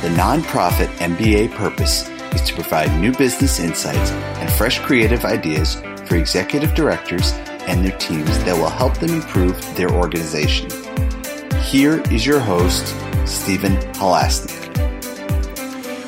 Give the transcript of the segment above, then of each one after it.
The nonprofit MBA purpose is to provide new business insights and fresh creative ideas for executive directors and their teams that will help them improve their organization. Here is your host, Stephen Halasnik.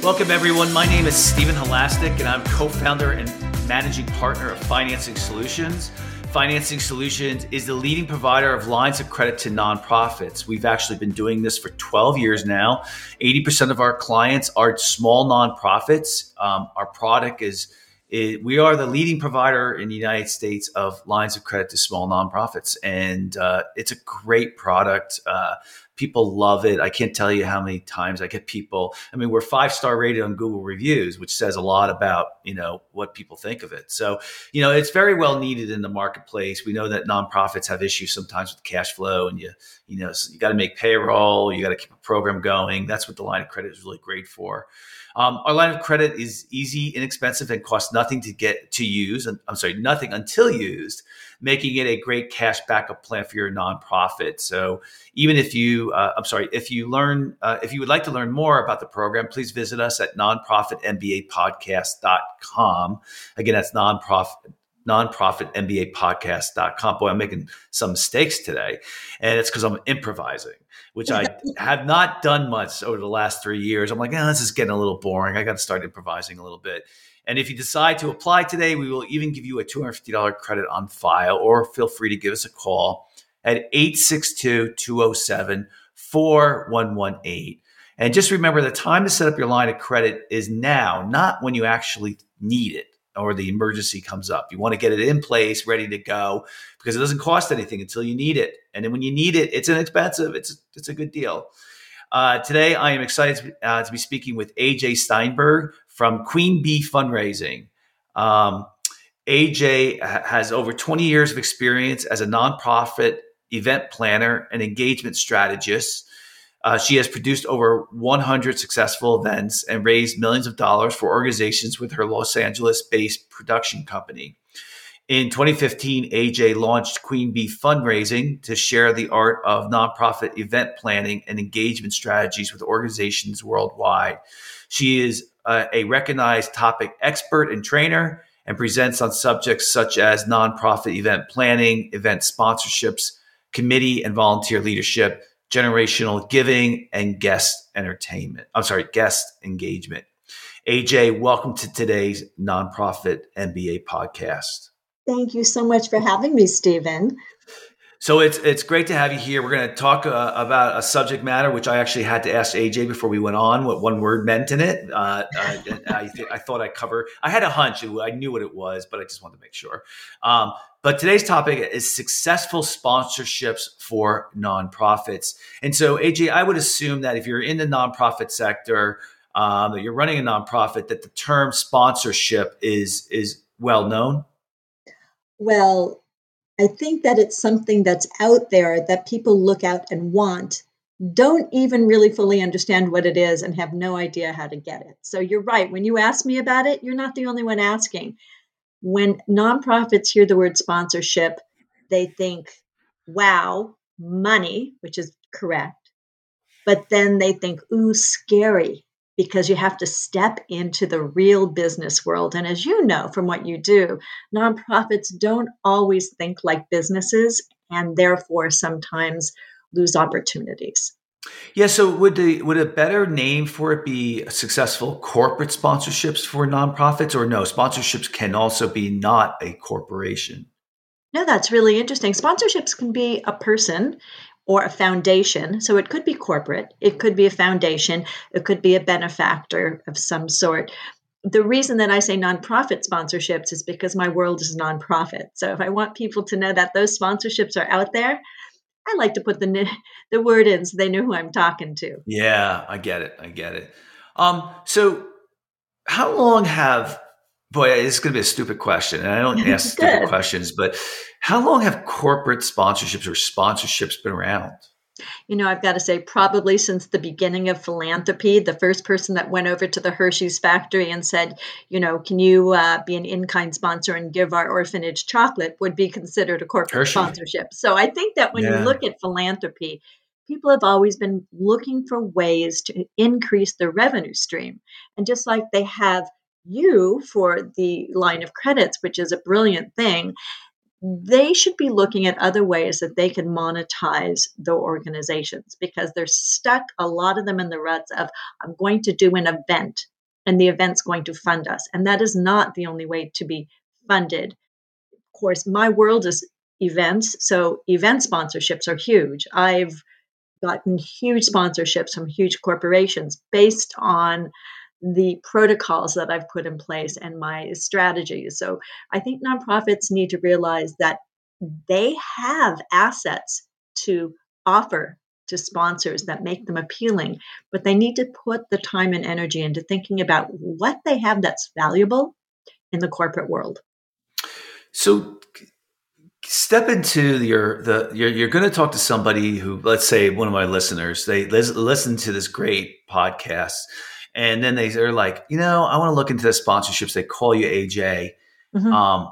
Welcome, everyone. My name is Stephen Halasnik, and I'm co founder and managing partner of Financing Solutions. Financing Solutions is the leading provider of lines of credit to nonprofits. We've actually been doing this for 12 years now. 80% of our clients are small nonprofits. Um, our product is, is, we are the leading provider in the United States of lines of credit to small nonprofits, and uh, it's a great product. Uh, people love it. I can't tell you how many times I get people. I mean, we're five star rated on Google reviews, which says a lot about you know what people think of it. So you know, it's very well needed in the marketplace. We know that nonprofits have issues sometimes with cash flow, and you you know you got to make payroll, you got to keep a program going. That's what the line of credit is really great for. Um, our line of credit is easy, inexpensive, and costs nothing to get to use. And I'm sorry, nothing until used, making it a great cash backup plan for your nonprofit. So even if you, uh, I'm sorry, if you learn, uh, if you would like to learn more about the program, please visit us at nonprofitmbapodcast.com. Again, that's nonprofit nonprofitmbapodcast.com. Boy, I'm making some mistakes today. And it's because I'm improvising, which I have not done much over the last three years. I'm like, oh, this is getting a little boring. I got to start improvising a little bit. And if you decide to apply today, we will even give you a $250 credit on file, or feel free to give us a call at 862 207 4118. And just remember the time to set up your line of credit is now, not when you actually need it or the emergency comes up. You want to get it in place, ready to go, because it doesn't cost anything until you need it. And then when you need it, it's inexpensive. It's it's a good deal. Uh, today, I am excited uh, to be speaking with AJ Steinberg from Queen Bee Fundraising. Um, AJ has over 20 years of experience as a nonprofit event planner and engagement strategist. Uh, she has produced over 100 successful events and raised millions of dollars for organizations with her Los Angeles based production company. In 2015, AJ launched Queen Bee Fundraising to share the art of nonprofit event planning and engagement strategies with organizations worldwide. She is a, a recognized topic expert and trainer and presents on subjects such as nonprofit event planning, event sponsorships, committee and volunteer leadership, generational giving, and guest entertainment. I'm sorry, guest engagement. AJ, welcome to today's nonprofit MBA podcast. Thank you so much for having me, Stephen. So it's it's great to have you here. We're going to talk uh, about a subject matter which I actually had to ask AJ before we went on what one word meant in it. Uh, I, I, th- I, thought I'd cover. I had a hunch. I knew what it was, but I just wanted to make sure. Um, but today's topic is successful sponsorships for nonprofits. And so, AJ, I would assume that if you're in the nonprofit sector, um, that you're running a nonprofit, that the term sponsorship is is well known. Well, I think that it's something that's out there that people look out and want, don't even really fully understand what it is, and have no idea how to get it. So you're right. When you ask me about it, you're not the only one asking. When nonprofits hear the word sponsorship, they think, wow, money, which is correct. But then they think, ooh, scary because you have to step into the real business world. And as you know from what you do, nonprofits don't always think like businesses and therefore sometimes lose opportunities. Yeah, so would the would a better name for it be successful corporate sponsorships for nonprofits or no, sponsorships can also be not a corporation? No, that's really interesting. Sponsorships can be a person or a foundation. So it could be corporate, it could be a foundation, it could be a benefactor of some sort. The reason that I say nonprofit sponsorships is because my world is nonprofit. So if I want people to know that those sponsorships are out there, I like to put the the word in so they know who I'm talking to. Yeah, I get it. I get it. Um, so how long have boy, is going to be a stupid question, and I don't ask stupid questions, but how long have corporate sponsorships or sponsorships been around? You know, I've got to say, probably since the beginning of philanthropy, the first person that went over to the Hershey's factory and said, you know, can you uh, be an in kind sponsor and give our orphanage chocolate would be considered a corporate Hershey. sponsorship. So I think that when yeah. you look at philanthropy, people have always been looking for ways to increase their revenue stream. And just like they have you for the line of credits, which is a brilliant thing, they should be looking at other ways that they can monetize their organizations because they're stuck, a lot of them, in the ruts of, I'm going to do an event and the event's going to fund us. And that is not the only way to be funded. Of course, my world is events. So event sponsorships are huge. I've gotten huge sponsorships from huge corporations based on the protocols that I've put in place and my strategies. So I think nonprofits need to realize that they have assets to offer to sponsors that make them appealing, but they need to put the time and energy into thinking about what they have that's valuable in the corporate world. So step into your the you're, you're going to talk to somebody who let's say one of my listeners they listen to this great podcast and then they are like you know i want to look into the sponsorships. They call you aj mm-hmm. um,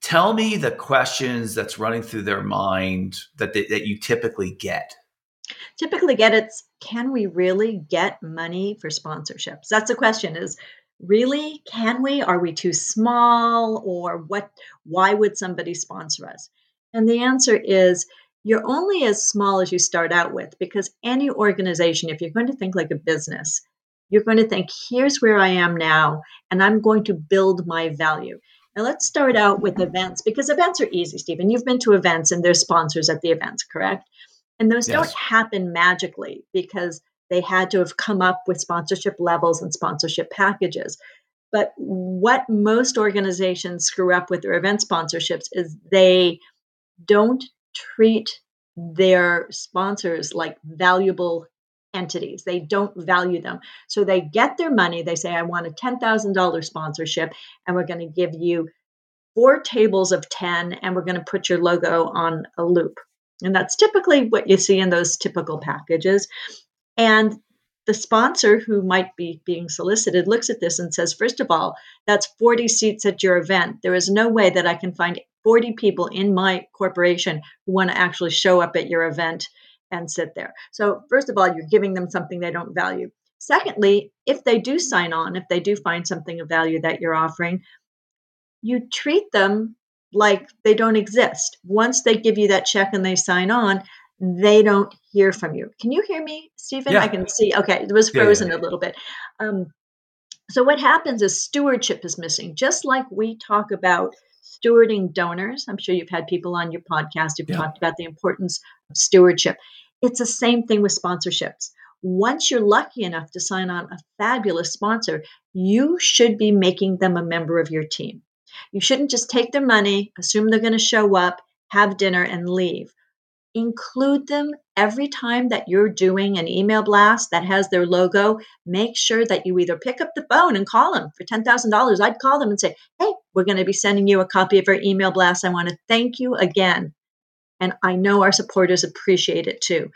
tell me the questions that's running through their mind that they, that you typically get. Typically get it's can we really get money for sponsorships? That's the question is really? Can we? Are we too small? Or what why would somebody sponsor us? And the answer is you're only as small as you start out with because any organization if you're going to think like a business you're going to think here's where i am now and i'm going to build my value now let's start out with events because events are easy stephen you've been to events and there's sponsors at the events correct and those yes. don't happen magically because they had to have come up with sponsorship levels and sponsorship packages. But what most organizations screw up with their event sponsorships is they don't treat their sponsors like valuable entities. They don't value them. So they get their money. They say, I want a $10,000 sponsorship, and we're going to give you four tables of 10, and we're going to put your logo on a loop. And that's typically what you see in those typical packages. And the sponsor who might be being solicited looks at this and says, first of all, that's 40 seats at your event. There is no way that I can find 40 people in my corporation who want to actually show up at your event and sit there. So, first of all, you're giving them something they don't value. Secondly, if they do sign on, if they do find something of value that you're offering, you treat them like they don't exist. Once they give you that check and they sign on, they don't hear from you. Can you hear me, Stephen? Yeah. I can see. Okay, it was frozen yeah, yeah, a little bit. Um, so what happens is stewardship is missing. Just like we talk about stewarding donors, I'm sure you've had people on your podcast who've talked about the importance of stewardship. It's the same thing with sponsorships. Once you're lucky enough to sign on a fabulous sponsor, you should be making them a member of your team. You shouldn't just take their money, assume they're going to show up, have dinner, and leave include them every time that you're doing an email blast that has their logo. Make sure that you either pick up the phone and call them for $10,000. I'd call them and say, Hey, we're going to be sending you a copy of our email blast. I want to thank you again. And I know our supporters appreciate it too.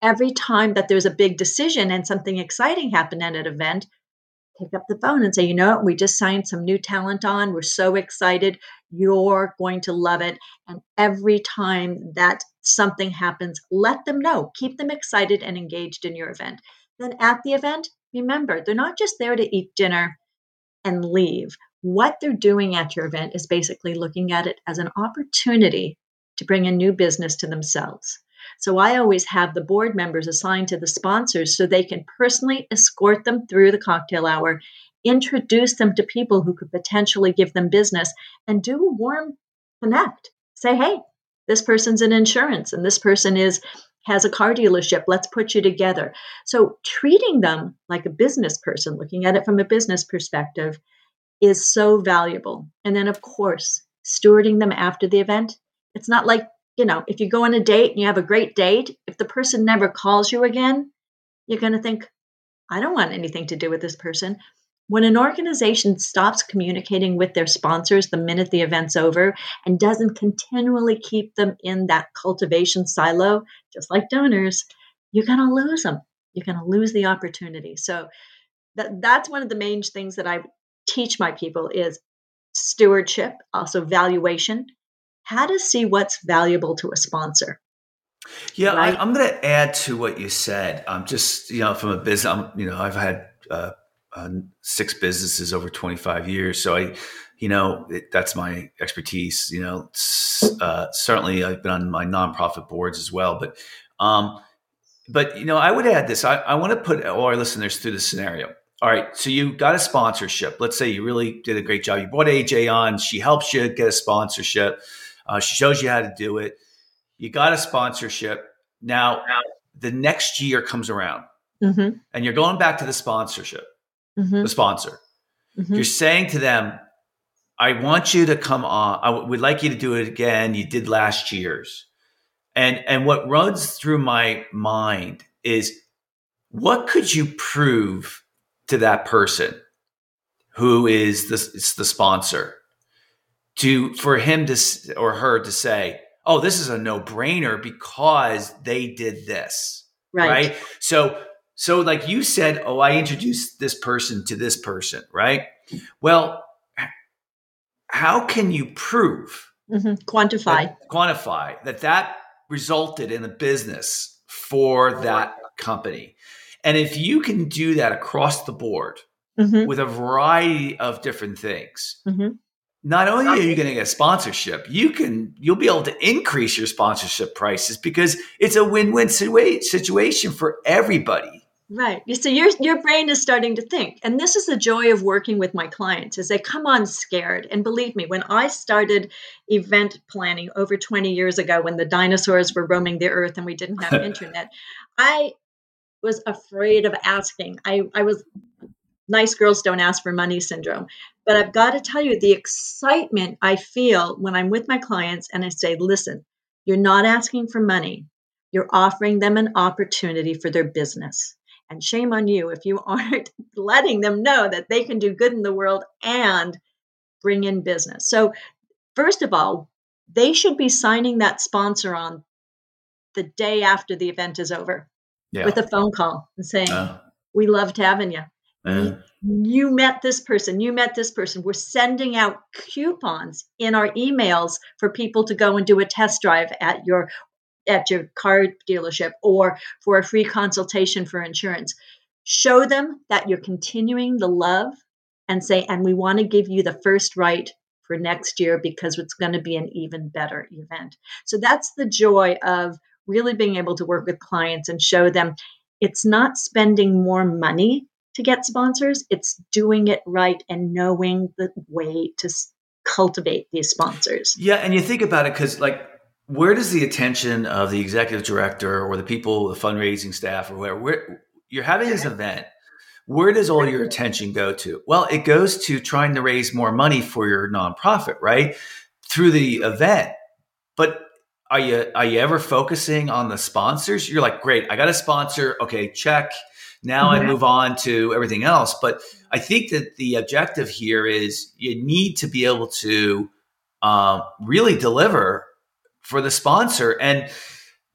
Every time that there's a big decision and something exciting happened at an event, pick up the phone and say, you know what, we just signed some new talent on. We're so excited. You're going to love it. And every time that something happens, let them know. Keep them excited and engaged in your event. Then at the event, remember, they're not just there to eat dinner and leave. What they're doing at your event is basically looking at it as an opportunity to bring a new business to themselves. So I always have the board members assigned to the sponsors so they can personally escort them through the cocktail hour, introduce them to people who could potentially give them business, and do a warm connect. Say, hey, this person's in insurance and this person is has a car dealership. Let's put you together. So treating them like a business person looking at it from a business perspective is so valuable. And then of course stewarding them after the event. It's not like you know, if you go on a date and you have a great date, if the person never calls you again, you're going to think, I don't want anything to do with this person. When an organization stops communicating with their sponsors the minute the event's over and doesn't continually keep them in that cultivation silo, just like donors, you're going to lose them. You're going to lose the opportunity. So that, that's one of the main things that I teach my people is stewardship, also valuation, how to see what's valuable to a sponsor. Yeah, right? I, am going to add to what you said. Um, just you know, from a business, I'm, you know, I've had uh, uh, six businesses over 25 years, so I, you know, it, that's my expertise. You know, uh, certainly I've been on my nonprofit boards as well, but, um, but you know, I would add this. I, I want to put all our listeners through the scenario. All right, so you got a sponsorship. Let's say you really did a great job. You brought AJ on. She helps you get a sponsorship. Uh, she shows you how to do it you got a sponsorship. Now, the next year comes around mm-hmm. and you're going back to the sponsorship, mm-hmm. the sponsor. Mm-hmm. You're saying to them, I want you to come on. I would like you to do it again. You did last year's. And, and what runs through my mind is what could you prove to that person who is the, the sponsor to, for him to, or her to say, oh, this is a no brainer because they did this. Right. right. So, so like you said, oh, I introduced this person to this person, right? Well, how can you prove, mm-hmm. quantify, that, quantify that that resulted in a business for that company? And if you can do that across the board mm-hmm. with a variety of different things, mm-hmm not only are you going to get sponsorship, you can you'll be able to increase your sponsorship prices because it's a win-win situation for everybody. Right. So your your brain is starting to think. And this is the joy of working with my clients is they come on scared. And believe me, when I started event planning over 20 years ago when the dinosaurs were roaming the earth and we didn't have internet, I was afraid of asking. I, I was nice girls don't ask for money syndrome. But I've got to tell you the excitement I feel when I'm with my clients and I say, listen, you're not asking for money, you're offering them an opportunity for their business. And shame on you if you aren't letting them know that they can do good in the world and bring in business. So, first of all, they should be signing that sponsor on the day after the event is over yeah. with a phone call and saying, uh. We loved having you. You met this person, you met this person. We're sending out coupons in our emails for people to go and do a test drive at your at your car dealership or for a free consultation for insurance. Show them that you're continuing the love and say, and we want to give you the first right for next year because it's going to be an even better event. So that's the joy of really being able to work with clients and show them it's not spending more money to get sponsors. It's doing it right and knowing the way to cultivate these sponsors. Yeah, and you think about it because, like, where does the attention of the executive director or the people, the fundraising staff, or where you're having this event? Where does all your attention go to? Well, it goes to trying to raise more money for your nonprofit, right? Through the event. But are you are you ever focusing on the sponsors? You're like, great, I got a sponsor. Okay, check now mm-hmm. I move on to everything else. But I think that the objective here is you need to be able to um, really deliver for the sponsor. And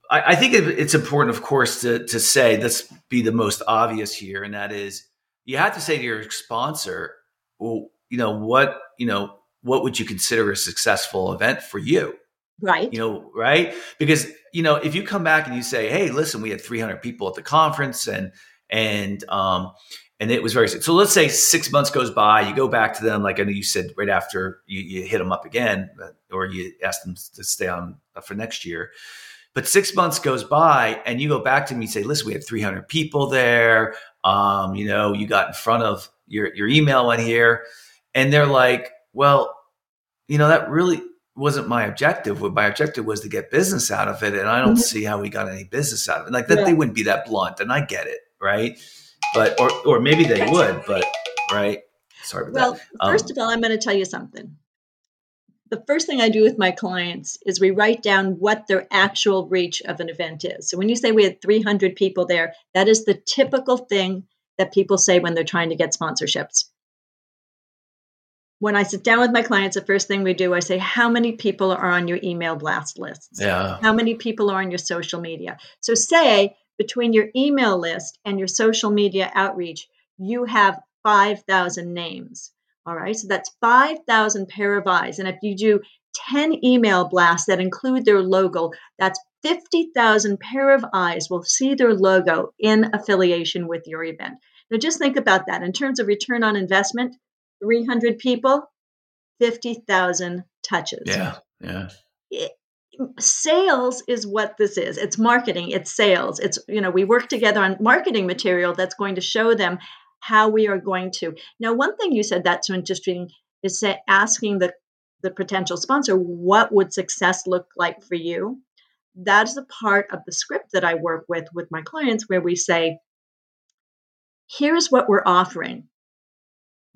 I, I think it, it's important, of course, to, to say, let's be the most obvious here. And that is you have to say to your sponsor, well, you know, what, you know, what would you consider a successful event for you? Right. You know, right? Because, you know, if you come back and you say, hey, listen, we had 300 people at the conference and and um, and it was very so let's say six months goes by you go back to them like i know you said right after you, you hit them up again uh, or you ask them to stay on uh, for next year. But six months goes by and you go back to me and say listen we had 300 people there. Um, you know you got in front of your, your email went here. And they're like well you know that really wasn't my objective. My objective was to get business out of it and i don't mm-hmm. see how we got any business out of it. Like that yeah. they wouldn't be that blunt and i get it right? But or or maybe they would, but right. Sorry about well, that. Well, first um, of all, I'm going to tell you something. The first thing I do with my clients is we write down what their actual reach of an event is. So when you say we had 300 people there, that is the typical thing that people say when they're trying to get sponsorships. When I sit down with my clients, the first thing we do, I say, How many people are on your email blast lists? Yeah. How many people are on your social media? So say between your email list and your social media outreach, you have 5,000 names. All right, so that's 5,000 pair of eyes. And if you do 10 email blasts that include their logo, that's 50,000 pair of eyes will see their logo in affiliation with your event. Now, just think about that in terms of return on investment 300 people, 50,000 touches. Yeah, yeah. Sales is what this is. It's marketing it's sales. It's you know we work together on marketing material that's going to show them how we are going to. Now one thing you said that's interesting is say, asking the the potential sponsor what would success look like for you? That is a part of the script that i work with with my clients where we say here's what we're offering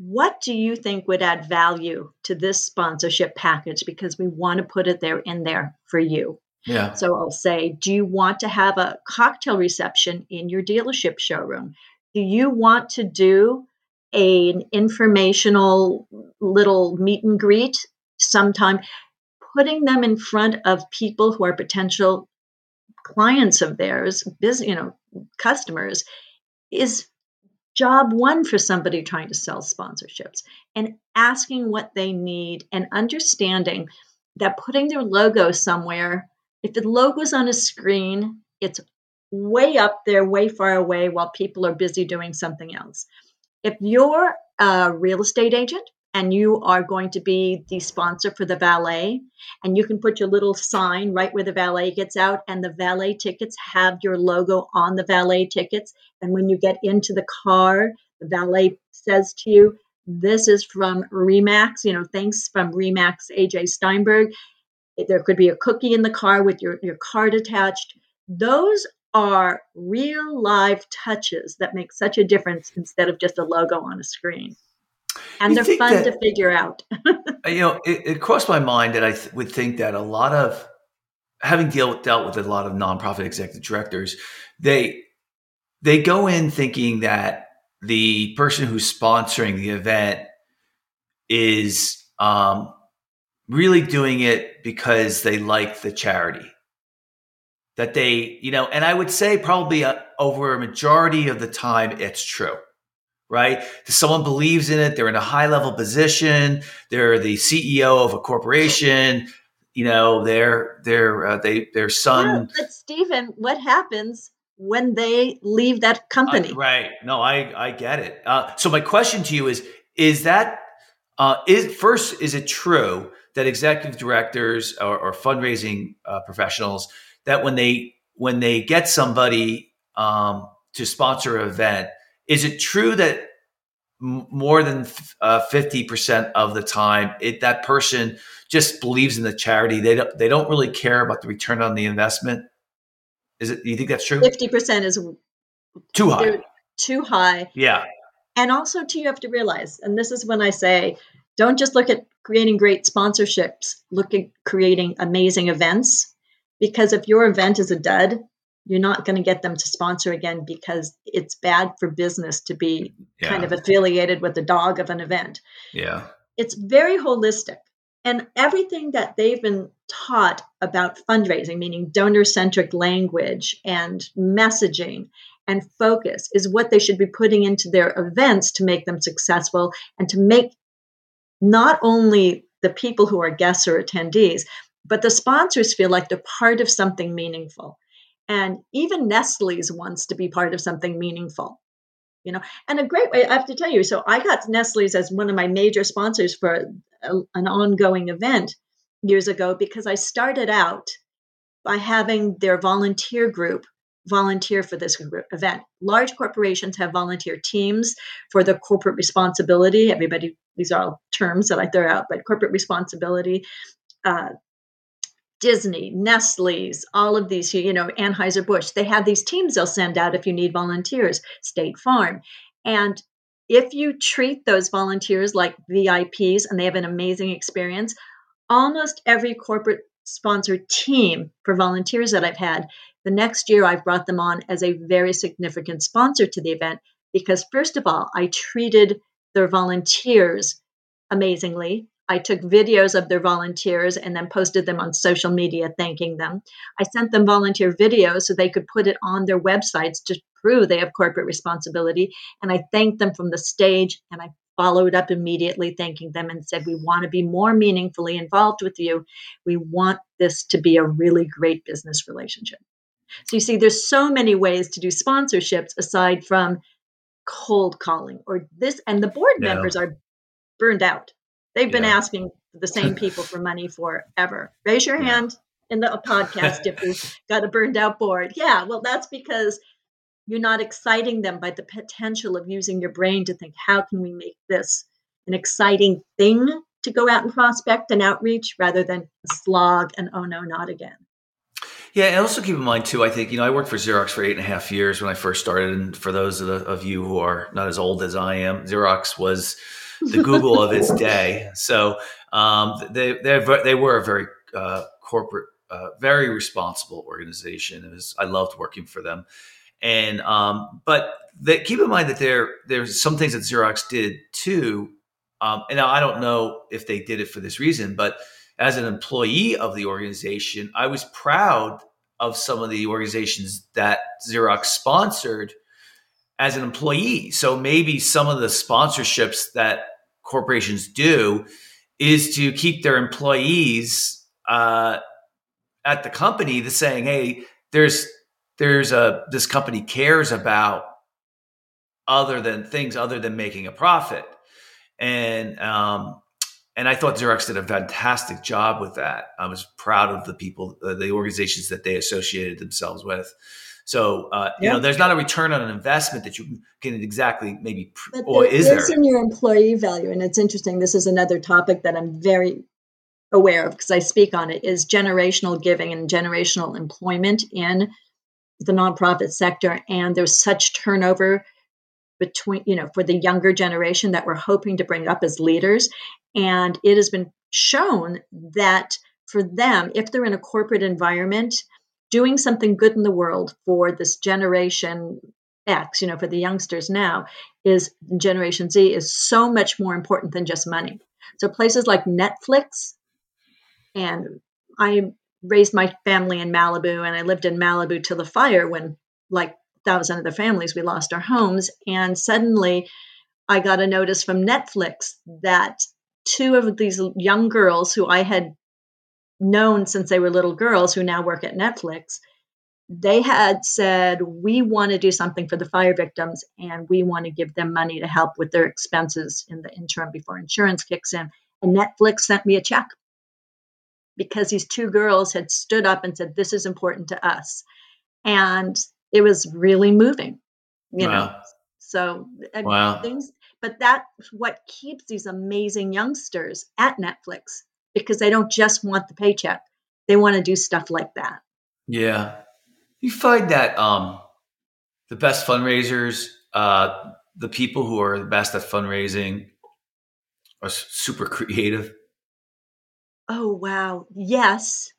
what do you think would add value to this sponsorship package? Because we want to put it there in there for you. Yeah. So i'll say do you want to have a cocktail reception in your dealership showroom? Do you want to do an informational little meet and greet sometime? Putting them in front of people who are potential clients of theirs business you know customers is job one for somebody trying to sell sponsorships and asking what they need and understanding that putting their logo somewhere, if the logo's on a screen, it's way up there, way far away while people are busy doing something else. If you're a real estate agent and you are going to be the sponsor for the valet. And you can put your little sign right where the valet gets out and the valet tickets have your logo on the valet tickets. And when you get into the car the valet says to you this is from RE/MAX you know thanks from RE/MAX aj steinberg. There could be a cookie in the car with your, your card attached. Those are real live touches that make such a difference instead of just a logo on a screen and they're fun that, to figure out. you know, it, it, crossed my mind that I th- would think that a lot of having deal, dealt with a lot of nonprofit executive directors, they they go in thinking that the person who's sponsoring the event is um, really doing it because they like the charity. That they, you know, and I would say probably a, uh, over a majority of the time, it's true right? Someone believes in it. They're in a high level position. They're the CEO of a corporation. You know, they're they're uh, they their son. Yeah, but Stephen, what happens when they leave that company? Uh, right. No, I I get it. Uh, so my question to you is: Is that uh, is first is it true that executive directors or, or fundraising uh, professionals that when they when they get somebody um, to sponsor an event is it true that more than uh, fifty percent of the time, it, that person just believes in the charity. They don't. They don't really care about the return on the investment. Is it? Do you think that's true? Fifty percent is too high. Too high. Yeah. And also, too, you have to realize, and this is when I say, don't just look at creating great sponsorships. Look at creating amazing events, because if your event is a dud, you're not going to get them to sponsor again because it's bad for business to be yeah. kind of affiliated with the dog of an event. Yeah. It's very holistic. And everything that they've been taught about fundraising, meaning donor centric language and messaging and focus, is what they should be putting into their events to make them successful and to make not only the people who are guests or attendees, but the sponsors feel like they're part of something meaningful and even Nestle's wants to be part of something meaningful. You know, and a great way I have to tell you. So I got Nestle's as one of my major sponsors for a, an ongoing event years ago because I started out by having their volunteer group volunteer for this event. Large corporations have volunteer teams for the corporate responsibility. Everybody, these are all terms that I throw out, but corporate responsibility, uh, Disney, Nestle's, all of these, you know, Anheuser-Busch, they have these teams they'll send out if you need volunteers, State Farm. And if you treat those volunteers like VIPs and they have an amazing experience, almost every corporate sponsored team for volunteers that I've had, the next year I've brought them on as a very significant sponsor to the event because, first of all, I treated their volunteers amazingly. I took videos of their volunteers and then posted them on social media thanking them. I sent them volunteer videos so they could put it on their websites to prove they have corporate responsibility. And I thanked them from the stage and I followed up immediately, thanking them, and said, We want to be more meaningfully involved with you. We want this to be a really great business relationship. So you see, there's so many ways to do sponsorships aside from cold calling or this, and the board yeah. members are burned out. They've been yeah. asking the same people for money forever. Raise your yeah. hand in the podcast if you've got a burned out board. Yeah, well, that's because you're not exciting them by the potential of using your brain to think, how can we make this an exciting thing to go out and prospect and outreach rather than a slog and oh no, not again. Yeah, and also keep in mind too. I think you know I worked for Xerox for eight and a half years when I first started, and for those of, the, of you who are not as old as I am, Xerox was the Google of its day. So um, they they were a very uh, corporate, uh, very responsible organization. It was, I loved working for them, and um, but they, keep in mind that there there's some things that Xerox did too. Um, and now I don't know if they did it for this reason, but as an employee of the organization, I was proud of some of the organizations that Xerox sponsored as an employee. So maybe some of the sponsorships that corporations do is to keep their employees uh, at the company the saying, "Hey, there's there's a this company cares about other than things other than making a profit," and um, and I thought Xerox did a fantastic job with that. I was proud of the people, uh, the organizations that they associated themselves with. So uh, you know, there's not a return on an investment that you can exactly maybe, but or is there? in your employee value, and it's interesting. This is another topic that I'm very aware of because I speak on it. Is generational giving and generational employment in the nonprofit sector, and there's such turnover between you know for the younger generation that we're hoping to bring up as leaders, and it has been shown that for them, if they're in a corporate environment doing something good in the world for this generation X, you know, for the youngsters now, is Generation Z is so much more important than just money. So places like Netflix, and I raised my family in Malibu, and I lived in Malibu till the fire when, like thousand other families, we lost our homes, and suddenly I got a notice from Netflix that two of these young girls who I had known since they were little girls who now work at Netflix, they had said, We want to do something for the fire victims and we want to give them money to help with their expenses in the interim before insurance kicks in. And Netflix sent me a check because these two girls had stood up and said, This is important to us. And it was really moving, you wow. know. So wow. things, but that's what keeps these amazing youngsters at Netflix because they don't just want the paycheck. They want to do stuff like that. Yeah. You find that um, the best fundraisers, uh, the people who are the best at fundraising are super creative. Oh, wow. Yes.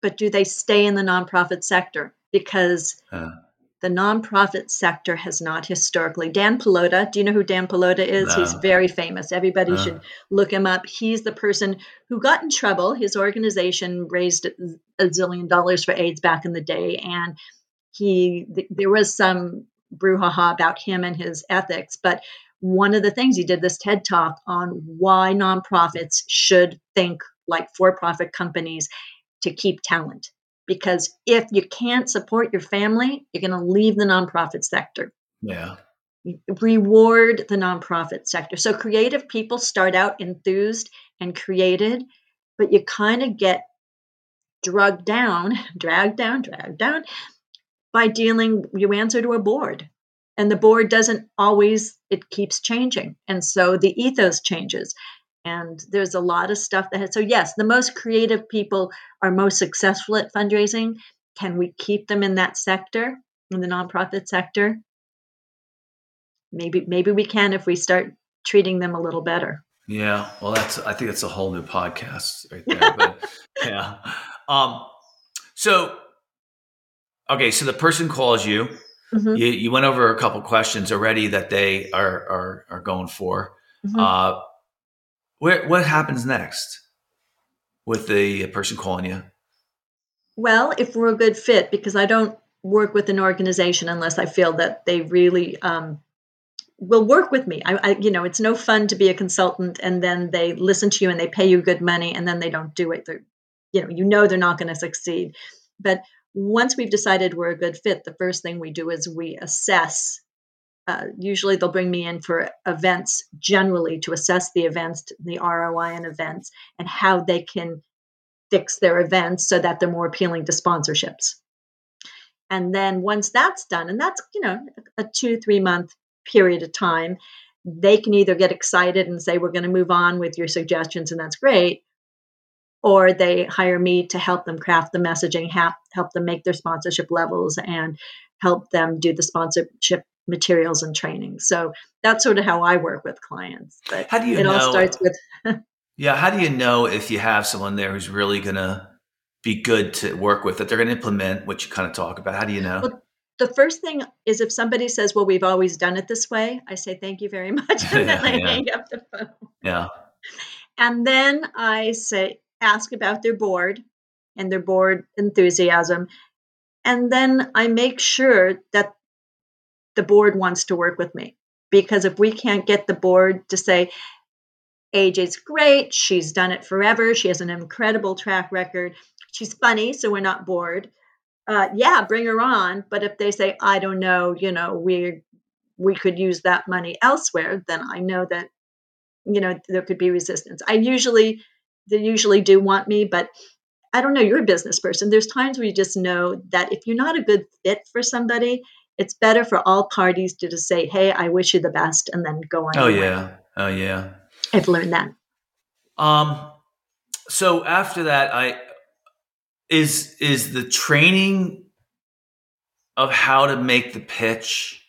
But do they stay in the nonprofit sector? Because uh the nonprofit sector has not historically. Dan Pallotta, do you know who Dan Pallotta is? No. He's very famous. Everybody no. should look him up. He's the person who got in trouble. His organization raised a zillion dollars for AIDS back in the day, and he th- there was some brouhaha about him and his ethics. But one of the things he did this TED talk on why nonprofits should think like for-profit companies to keep talent because if you can't support your family, you're going to leave the nonprofit sector. Yeah. Reward the nonprofit sector. So creative people start out enthused and created, but you kind of get drugged down, dragged down, dragged down by dealing, you answer to a board. And the board doesn't always, it keeps changing. And so the ethos changes and there's a lot of stuff that has, so yes the most creative people are most successful at fundraising. Can we keep them in that sector in the nonprofit sector? Maybe maybe we can if we start treating them a little better. Yeah well that's i think that's a whole new podcast right there but yeah. Um so okay so the person calls you. Mm-hmm. you, you went over a couple questions already that they are are, are going for. Mm-hmm. uh what happens next with the person calling you? Well, if we're a good fit, because I don't work with an organization unless I feel that they really um, will work with me. I, I, you know, it's no fun to be a consultant and then they listen to you and they pay you good money and then they don't do it. They're, you know, you know they're not going to succeed. But once we've decided we're a good fit, the first thing we do is we assess. Uh, usually, they'll bring me in for events generally to assess the events, the ROI in events, and how they can fix their events so that they're more appealing to sponsorships. And then once that's done, and that's you know a two three month period of time, they can either get excited and say we're going to move on with your suggestions, and that's great, or they hire me to help them craft the messaging, help help them make their sponsorship levels, and help them do the sponsorship materials and training. So that's sort of how I work with clients. But how do you it know, all starts with Yeah, how do you know if you have someone there who's really going to be good to work with that they're going to implement what you kind of talk about? How do you know? Well, the first thing is if somebody says, "Well, we've always done it this way," I say, "Thank you very much," and then I Yeah. hang up the phone. yeah. And then I say, ask about their board and their board enthusiasm. And then I make sure that the board wants to work with me. Because if we can't get the board to say, AJ's great, she's done it forever, she has an incredible track record, she's funny, so we're not bored. Uh, yeah, bring her on. But if they say, I don't know, you know, we we could use that money elsewhere, then I know that you know there could be resistance i usually they usually do want me but i don't know you're a business person there's times where you just know that if you're not a good fit for somebody it's better for all parties to just say hey i wish you the best and then go on Oh your way. yeah. Oh yeah. i've learned that Um. So after that, I is is the training of how to make the pitch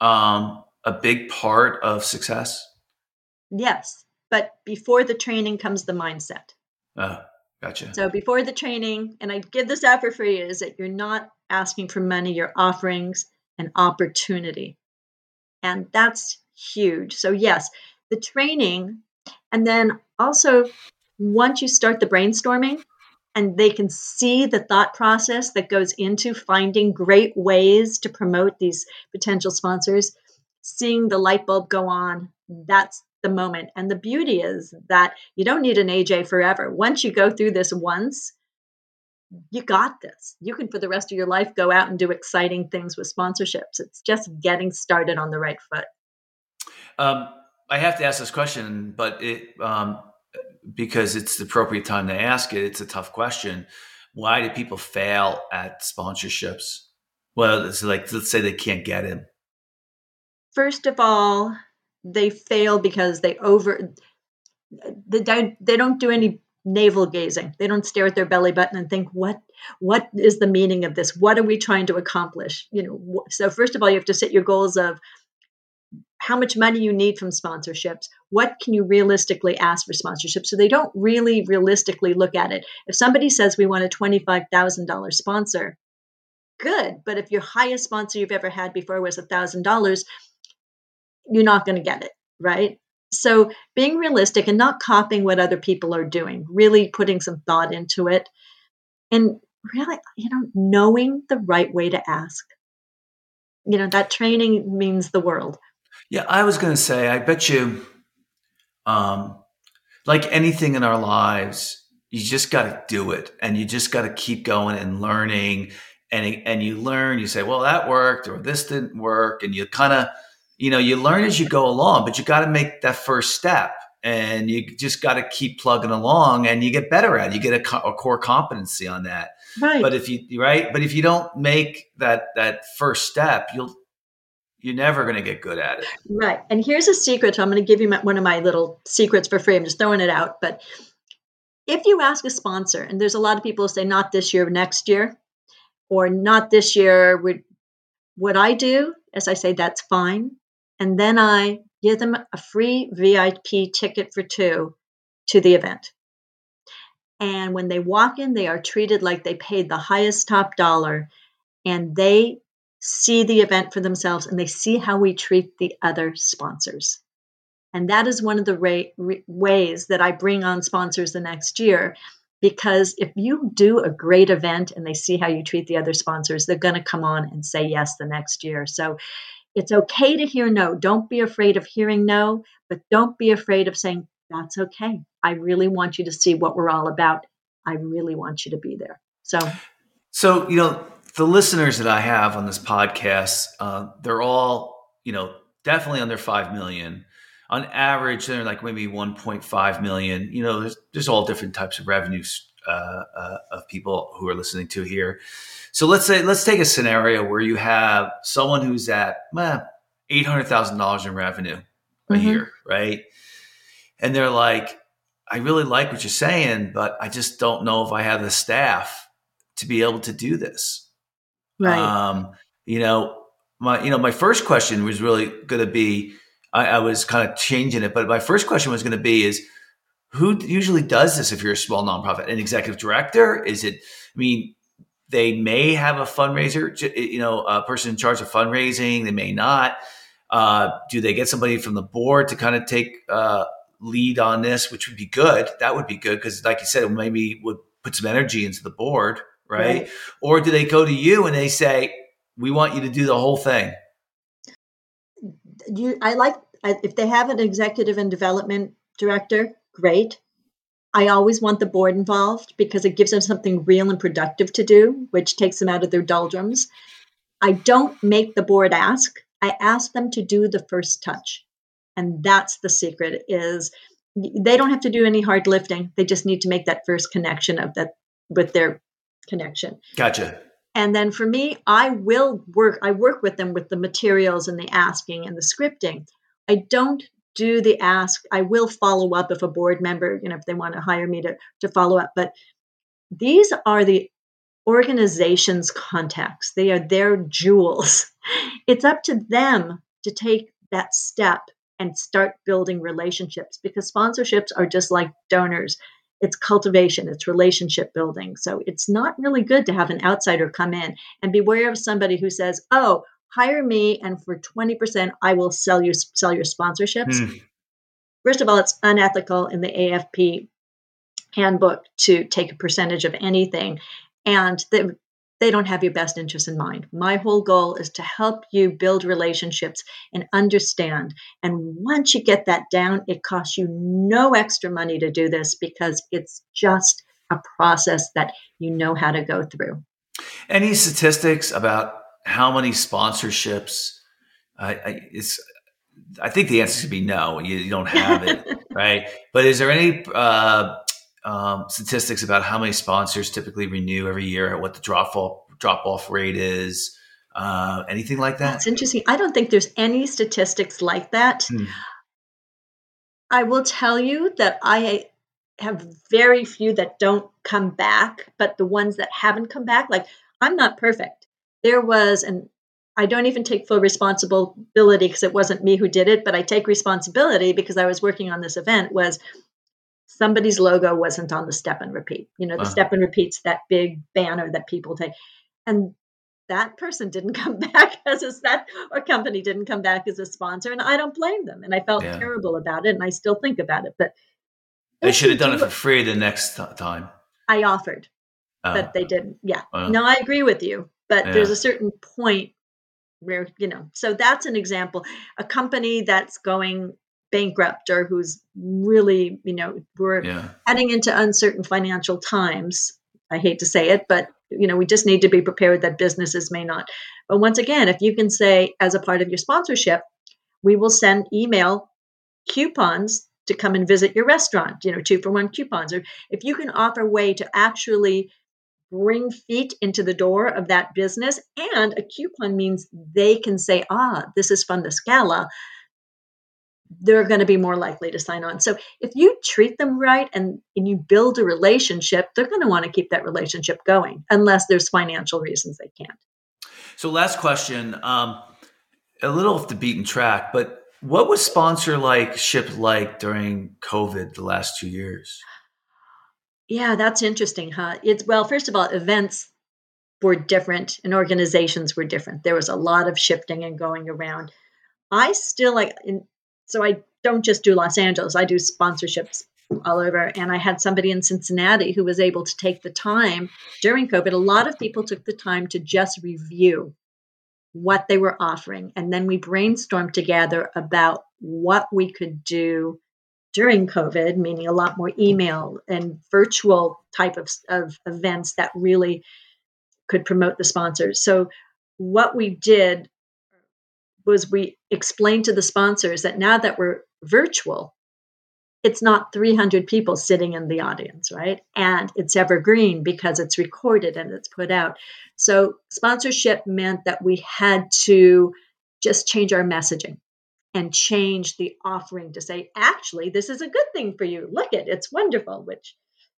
um a big part of success. yes but before the training comes the mindset Oh, gotcha. So before the training, and I give this out for free, is that you're not asking for money, you're offering an opportunity. And that's huge. So, yes, the training, and then also once you start the brainstorming and they can see the thought process that goes into finding great ways to promote these potential sponsors, seeing the light bulb go on, that's the moment. And the beauty is that you don't need an AJ forever. Once you go through this once, you got this. You can, for the rest of your life, go out and do exciting things with sponsorships. It's just getting started on the right foot. Um, I have to ask this question, but it um, because it's the appropriate time to ask it. It's a tough question. Why do people fail at sponsorships? Well, it's like let's say they can't get him. First of all, they fail because they over they don't they don't do any navel gazing. They don't stare at their belly button and think what what is the meaning of this? What are we trying to accomplish? You know, so first of all, you have to set your goals of how much money you need from sponsorships. What can you realistically ask for sponsorship? So they don't really realistically look at it. If somebody says we want a $25,000 sponsor, good. But if your highest sponsor you've ever had before was $1,000, you're not going to get it, right? So being realistic and not copying what other people are doing, really putting some thought into it and really, you know, knowing the right way to ask. You know, that training means the world. Yeah, I was going to say, I bet you, um, like anything in our lives, you just got to do it, and you just got to keep going and learning, and and you learn. You say, well, that worked, or this didn't work, and you kind of, you know, you learn as you go along. But you got to make that first step, and you just got to keep plugging along, and you get better at it. You get a, co- a core competency on that. Right. But if you right, but if you don't make that that first step, you'll you're never going to get good at it. Right. And here's a secret. So I'm going to give you my, one of my little secrets for free. I'm just throwing it out. But if you ask a sponsor, and there's a lot of people who say, not this year, next year, or not this year, would what I do is I say, that's fine. And then I give them a free VIP ticket for two to the event. And when they walk in, they are treated like they paid the highest top dollar and they see the event for themselves and they see how we treat the other sponsors. And that is one of the ra- re- ways that I bring on sponsors the next year. Because if you do a great event and they see how you treat the other sponsors, they're going to come on and say yes the next year. So It's okay to hear no. Don't be afraid of hearing no, but don't be afraid of saying, that's okay. I really want you to see what we're all about. I really want you to be there. So, so you know, the listeners that I have on this podcast, uh, they're all you know definitely under five million. On average, they're like maybe 1.5 million. You know, there's, there's all different types of revenues uh, uh, of people who are listening to here. So let's say let's take a scenario where you have someone who's at eh, eight hundred thousand dollars in revenue a mm-hmm. year, right? And they're like, I really like what you're saying, but I just don't know if I have the staff to be able to do this. Right. Um, you know, my you know my first question was really going to be I, I was kind of changing it, but my first question was going to be is who usually does this if you're a small nonprofit? An executive director? Is it? I mean, they may have a fundraiser, you know, a person in charge of fundraising. They may not. Uh, do they get somebody from the board to kind of take uh, lead on this, which would be good? That would be good because, like you said, maybe would put some energy into the board, right? right? Or do they go to you and they say, "We want you to do the whole thing"? You, I like if they have an executive and development director, great. I always want the board involved because it gives them something real and productive to do, which takes them out of their doldrums. I don't make the board ask. I ask them to do the first touch. And that's the secret is they don't have to do any hard lifting. They just need to make that first connection of that with their connection. Gotcha. And then for me, I will work I work with them with the materials and the asking and the scripting. I don't do the ask. I will follow up if a board member, you know, if they want to hire me to, to follow up. But these are the organization's contacts. They are their jewels. It's up to them to take that step and start building relationships because sponsorships are just like donors. It's cultivation, it's relationship building. So it's not really good to have an outsider come in and beware of somebody who says, oh, hire me and for 20% I will sell you sell your sponsorships. Mm. First of all, it's unethical in the AFP handbook to take a percentage of anything and they, they don't have your best interest in mind. My whole goal is to help you build relationships and understand. And once you get that down, it costs you no extra money to do this because it's just a process that you know how to go through. Any statistics about how many sponsorships? Uh, it's I think the answer should be no. You, you don't have it, right? But is there any uh, um, statistics about how many sponsors typically renew every year? What the drop off drop off rate is? Uh, anything like that? That's interesting. I don't think there's any statistics like that. Hmm. I will tell you that I have very few that don't come back, but the ones that haven't come back, like I'm not perfect there was and I don't even take full responsibility because it wasn't me who did it, but I take responsibility because I was working on this event was somebody's logo wasn't on the step and repeat. You know, the uh-huh. step and repeats that big banner that people take. And that person didn't come back as a that or company didn't come back as a sponsor and I don't blame them and I felt yeah. terrible about it and I still think about it but they should have done it for free the next time. I offered, uh, but they didn't. Yeah. Uh, no, I agree with you but yeah. there's a certain point where you know so that's an example a company that's going bankrupt or who's really you know we're yeah. heading into uncertain financial times i hate to say it but you know we just need to be prepared that businesses may not but once again if you can say as a part of your sponsorship we will send email coupons to come and visit your restaurant you know two for one coupons or if you can offer a way to actually bring feet into the door of that business. And a coupon means they can say, ah, this is from the Scala. They're going to be more likely to sign on. So if you treat them right and, and you build a relationship, they're going to want to keep that relationship going unless there's financial reasons they can't. So, last question, um, a little off the beaten track, but what was sponsor like ship like during COVID the last two years? Yeah, that's interesting, huh? It's well, first of all, events were different and organizations were different. There was a lot of shifting and going around. I still like, in, so I don't just do Los Angeles, I do sponsorships all over. And I had somebody in Cincinnati who was able to take the time during COVID. A lot of people took the time to just review what they were offering. And then we brainstormed together about what we could do during COVID, meaning a lot more email and virtual type of, of events that really could promote the sponsors. So, what we did was we explained to the sponsors that now that we're virtual, it's not 300 people sitting in the audience, right? And it's evergreen because it's recorded and it's put out. So sponsorship meant that we had to just change our messaging and change the offering to say, actually, this is a good thing for you. Look it, it's wonderful, which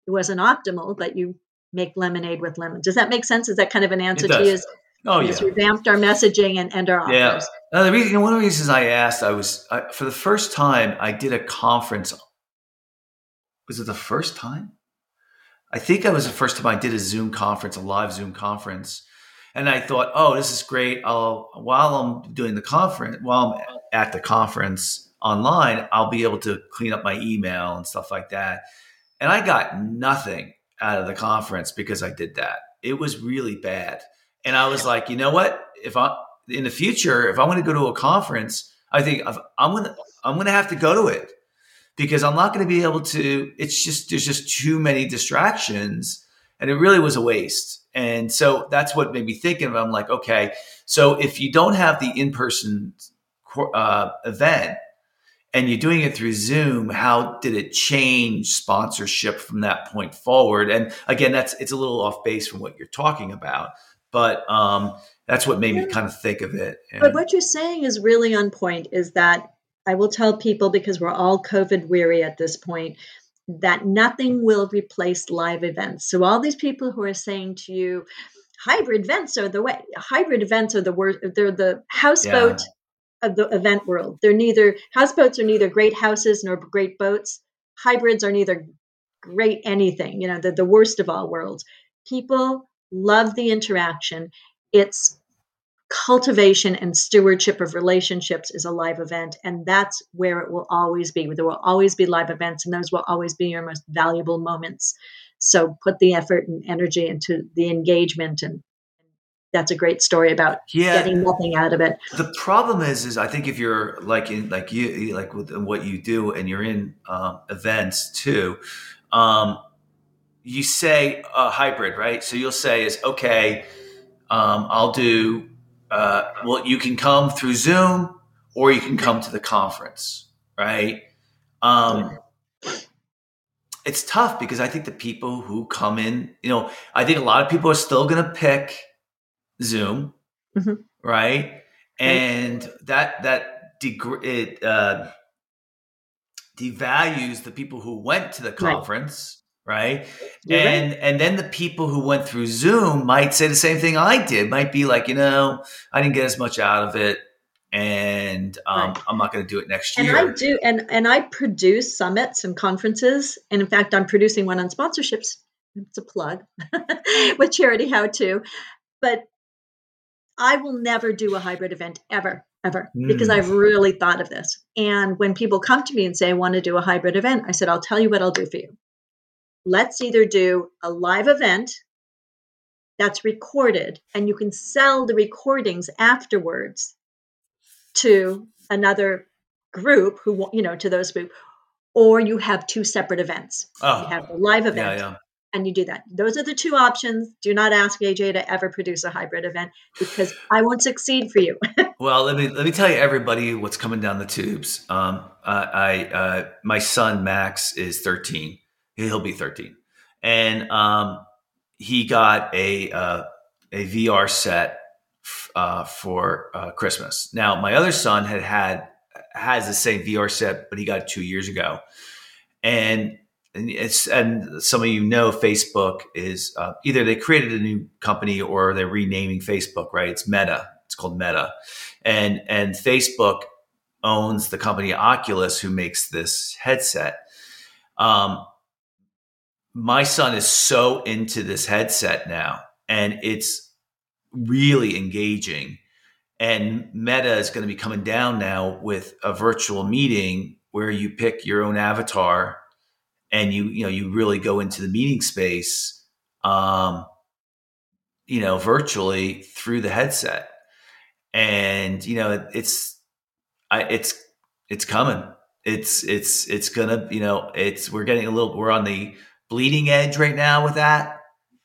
it wasn't optimal, but you make lemonade with lemon. Does that make sense? Is that kind of an answer to you? Oh yeah. revamped our messaging and, and our offers. Yeah. Uh, the reason, one of the reasons I asked, I was I, for the first time I did a conference. Was it the first time? I think it was the first time I did a Zoom conference, a live Zoom conference, and I thought, oh, this is great. I'll while I'm doing the conference, while I'm at the conference online, I'll be able to clean up my email and stuff like that. And I got nothing out of the conference because I did that. It was really bad. And I was like, you know what? If I in the future, if I want to go to a conference, I think I'm gonna I'm gonna have to go to it because I'm not going to be able to. It's just there's just too many distractions, and it really was a waste. And so that's what made me think of. I'm like, okay, so if you don't have the in person uh, event and you're doing it through Zoom, how did it change sponsorship from that point forward? And again, that's it's a little off base from what you're talking about, but um, that's what made me kind of think of it. And, but what you're saying is really on point. Is that I will tell people because we're all COVID weary at this point that nothing will replace live events. So all these people who are saying to you, hybrid events are the way. Hybrid events are the worst. They're the houseboat yeah. of the event world. They're neither houseboats are neither great houses nor great boats. Hybrids are neither great anything. You know, they're the worst of all worlds. People love the interaction. It's cultivation and stewardship of relationships is a live event and that's where it will always be. There will always be live events and those will always be your most valuable moments. So put the effort and energy into the engagement and that's a great story about yeah. getting nothing out of it. The problem is is i think if you're like in like you like with what you do and you're in um, events too um, you say a hybrid right? So you'll say is okay um, i'll do uh, well, you can come through Zoom or you can come to the conference, right? Um, it's tough because I think the people who come in, you know, I think a lot of people are still going to pick Zoom, mm-hmm. right? And right. that that deg- it uh, devalues the people who went to the conference, right? You're and right. and then the people who went through Zoom might say the same thing I did. Might be like, you know, I didn't get as much out of it, and um, right. I'm not going to do it next year. And I do, and and I produce summits and conferences, and in fact, I'm producing one on sponsorships. It's a plug with Charity How To, but I will never do a hybrid event ever. Ever, mm. because I've really thought of this. And when people come to me and say, I want to do a hybrid event, I said, I'll tell you what I'll do for you let's either do a live event that's recorded and you can sell the recordings afterwards to another group who you know to those group or you have two separate events. Oh, you have a live event yeah, yeah. and you do that. Those are the two options. Do not ask aj to ever produce a hybrid event because i won't succeed for you. Well let me let me tell you everybody what's coming down the tubes. Um, uh, i uh, my son max is 13 he'll be 13 and um, he got a uh, a VR set uh, for uh, Christmas. Now, my other son had had has the same VR set, but he got it two years ago, and and it's and some of you know Facebook is uh, either they created a new company or they're renaming Facebook. Right? It's Meta. It's called Meta, and and Facebook owns the company Oculus, who makes this headset. Um, my son is so into this headset now and it's really engaging and meta is going to be coming down now with a virtual meeting where you pick your own avatar and you you know you really go into the meeting space um you know virtually through the headset and you know it's I, it's it's coming. It's it's it's gonna you know it's we're getting a little we're on the bleeding edge right now with that.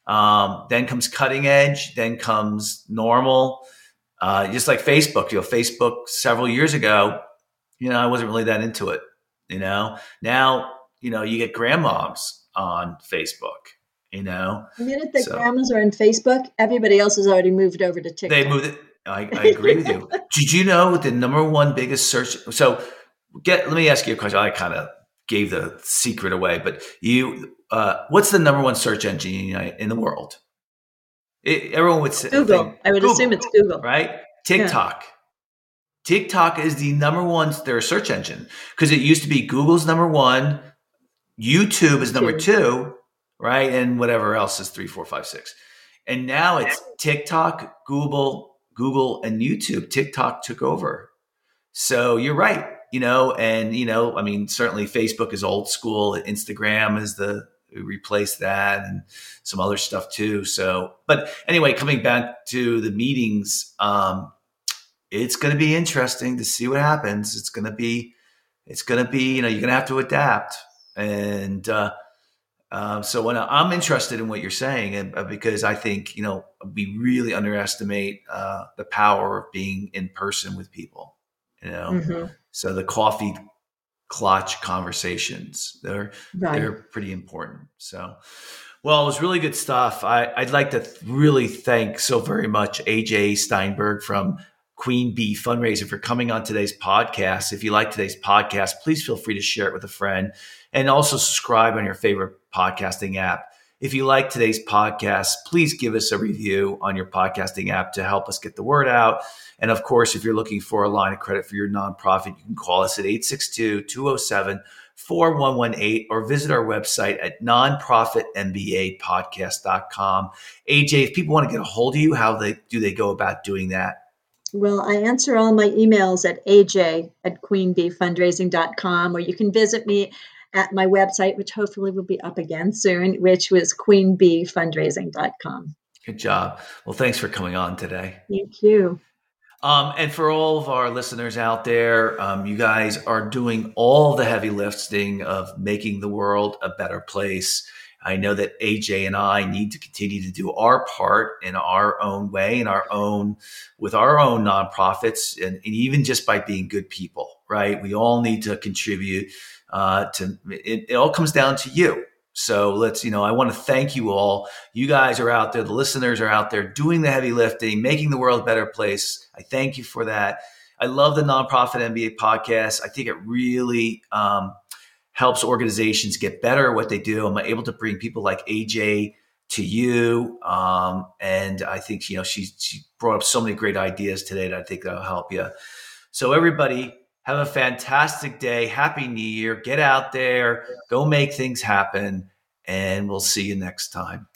Um, then comes cutting edge. Then comes normal. Uh, just like Facebook, you know, Facebook several years ago, you know, I wasn't really that into it. You know, now you know you get grandmoms on Facebook. You know, the minute that so, grandmas are on Facebook, everybody else has already moved over to TikTok. They moved it. I, I agree with you. Did you know the number one biggest search? So, get. Let me ask you a question. I kind of gave the secret away, but you, uh, what's the number one search engine in the world? It, everyone would say Google. Think, I would Google, assume it's Google, right? TikTok. Yeah. TikTok is the number one their search engine because it used to be Google's number one, YouTube is number two, right? And whatever else is three, four, five, six. And now it's TikTok, Google, Google, and YouTube. TikTok took over. So you're right, you know, and you know, I mean, certainly Facebook is old school. Instagram is the replace that and some other stuff too. So, but anyway, coming back to the meetings, um, it's going to be interesting to see what happens. It's going to be, it's going to be, you know, you're going to have to adapt. And uh, uh, so when I'm interested in what you're saying, and uh, because I think you know we really underestimate uh, the power of being in person with people. You know, mm-hmm. So the coffee clutch conversations they're right. they're pretty important. So. Well, it was really good stuff. I, would like to really thank so very much AJ Steinberg from Queen Bee Fundraiser for coming on today's podcast. If you like today's podcast, please feel free to share it with a friend and also subscribe on your favorite podcasting app. If you like today's podcast, please give us a review on your podcasting app to help us get the word out. And of course, if you're looking for a line of credit for your nonprofit, you can call us at 862 207 4118 or visit our website at nonprofitmbapodcast.com. AJ, if people want to get a hold of you, how they do they go about doing that? Well, I answer all my emails at aj at queenbeefundraising.com, or you can visit me at my website, which hopefully will be up again soon, which was queenbeefundraising.com. Good job. Well, thanks for coming on today. Thank you. Um, and for all of our listeners out there, um, you guys are doing all the heavy lifting of making the world a better place. I know that AJ and I need to continue to do our part in our own way, in our own, with our own nonprofits, and, and even just by being good people, right? We all need to contribute uh, to it, it all comes down to you. So let's, you know, I want to thank you all. You guys are out there, the listeners are out there doing the heavy lifting, making the world a better place. I thank you for that. I love the nonprofit MBA podcast. I think it really um, helps organizations get better at what they do. I'm able to bring people like AJ to you, um, and I think you know she she brought up so many great ideas today that I think that'll help you. So everybody, have a fantastic day. Happy New Year. Get out there, go make things happen, and we'll see you next time.